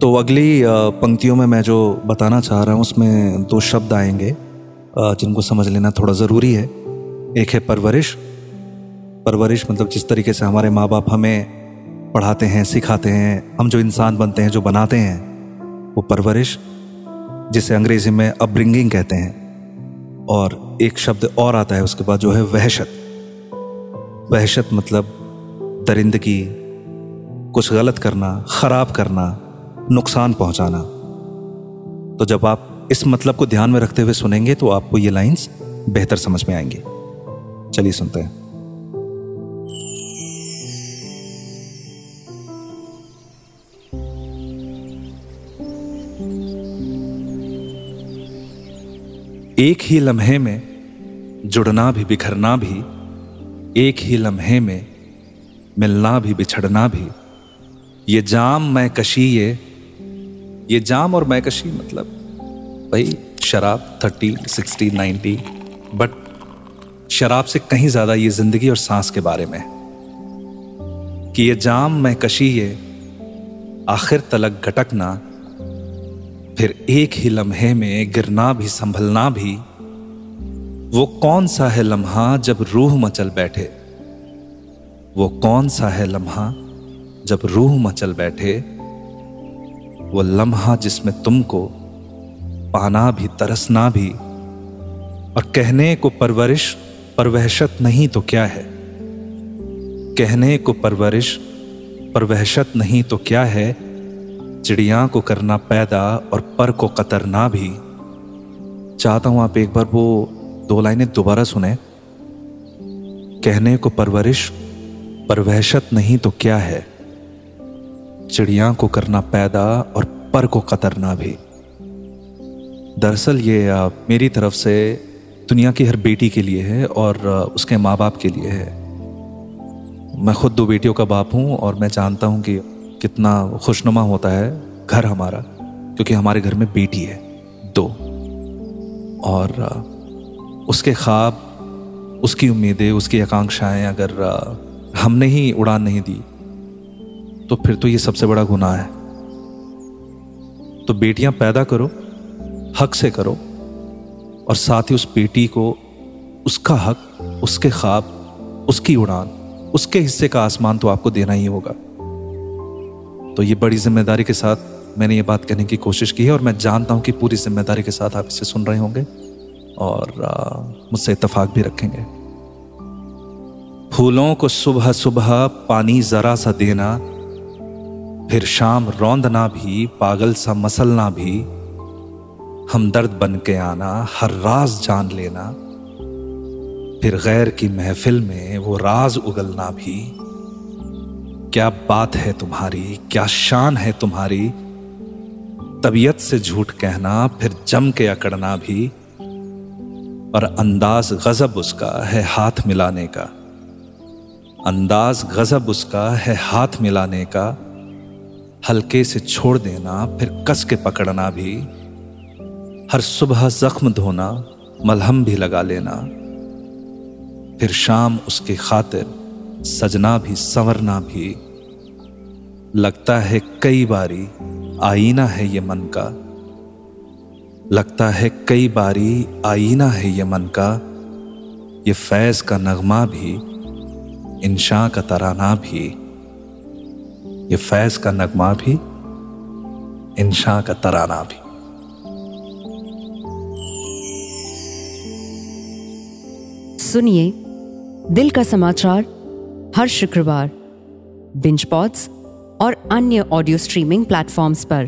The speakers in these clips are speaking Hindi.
तो अगली पंक्तियों में मैं जो बताना चाह रहा हूँ, उसमें दो शब्द आएँगे जिनको समझ लेना थोड़ा ज़रूरी है। एक है परवरिश। परवरिश मतलब जिस तरीके से हमारे माँ बाप हमें पढ़ाते हैं, सिखाते हैं, हम जो इंसान बनते हैं, जो बनाते हैं, वो परवरिश, जिसे अंग्रेज़ी में अपब्रिंगिंग कहते हैं। और एक शब्द और आता है, उसके बाद जो है वहशत। वहशत मतलब दरिंदगी, कुछ गलत करना, खराब करना नुकसान पहुंचाना। तो जब आप इस मतलब को ध्यान में रखते हुए सुनेंगे तो आपको ये लाइंस बेहतर समझ में आएँगे। चलिए सुनते हैं। एक ही लम्हे में जुड़ना भी, बिखरना भी, एक ही लम्हे में मिलना भी, बिछड़ना भी, ये जाम मैं कशी ये ये जाम और मैकशी मतलब भाई, शराब थर्टी, सिक्सटी, नाइन्टी बट शराब से कहीं ज़्यादा ये ज़िंदगी और सांस के बारे में कि ये जाम मैं कशी ये आखिर तलक घटकना, फिर एक ही लम्हे में गिरना भी, संभलना भी, वो कौन सा है लम्हा जब रूह मचल बैठे? वो कौन सा है लम्हा जब रूह मचल बैठे? वो लम्हा जिसमें तुमको पाना भी, तरसना भी और कहने को परवरिश, परवहशत नहीं तो क्या है? कहने को परवरिश, परवहशत नहीं तो क्या है? चिड़िया को करना पैदा और पर को कतरना भी। चाहता हूँ आप एक बार वो दो लाइनें दोबारा सुने। कहने को परवरिश, परवहशत नहीं तो क्या है? चिड़िया को करना पैदा और पर को कतरना भी। दरअसल ये मेरी तरफ़ से दुनिया की हर बेटी के लिए है और उसके माँ बाप के लिए है। मैं खुद दो बेटियों का बाप हूँ और मैं जानता हूँ कि कितना खुशनुमा होता है घर हमारा, क्योंकि हमारे घर में बेटी है, दो। और उसके ख्वाब, उसकी उम्मीदें, उसकी आकांक्षाएँ अगर हमने ही उड़ान नहीं दी तो फिर तो ये सबसे बड़ा गुनाह है। तो बेटियाँ पैदा करो, हक से करो, और साथ ही उस बेटी को, उसका हक, उसके ख्वाब, उसकी उड़ान, उसके हिस्से का आसमान तो आपको देना ही होगा। तो ये बड़ी ज़िम्मेदारी के साथ मैंने ये बात कहने की कोशिश की है, और मैं जानता हूँ कि पूरी ज़िम्मेदारी के साथ आप इसे सुन रहे होंगे, और मुझसे इतफाक भी रखेंगे। फूलों को सुबह सुबह पानी जरा सा देना फिर शाम रौंदना भी, पागल सा मसलना भी। हम दर्द बन के आना, हर राज जान लेना। फिर गैर की महफिल में वो राज उगलना भी। क्या बात है तुम्हारी, क्या शान है तुम्हारी। तबीयत से झूठ कहना, फिर जम के अकड़ना भी। और अंदाज गजब उसका है हाथ मिलाने का। अंदाज गजब उसका है हाथ मिलाने का। हल्के से छोड़ देना, फिर कस के पकड़ना भी। हर सुबह जख्म धोना, मलहम भी लगा लेना। फिर शाम उसके खातिर सजना भी, संवरना भी। लगता है कई बारी आईना है ये मन का। लगता है कई बारी आईना है ये मन का। ये फैज का नगमा भी, इंशा का तराना भी। ये फैज का नगमा भी, इंशा का तराना भी। सुनिए, दिल का समाचार, हर शुक्रवार बिंच पॉड्स और अन्य ऑडियो स्ट्रीमिंग प्लेटफॉर्म्स पर।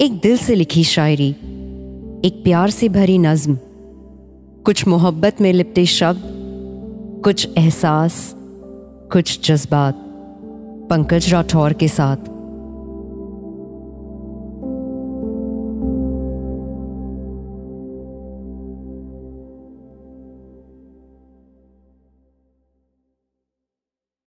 एक दिल से लिखी शायरी, एक प्यार से भरी नज्म, कुछ मोहब्बत में लिपटे शब्द, कुछ एहसास, कुछ जज्बात। पंकज राठौर के साथ।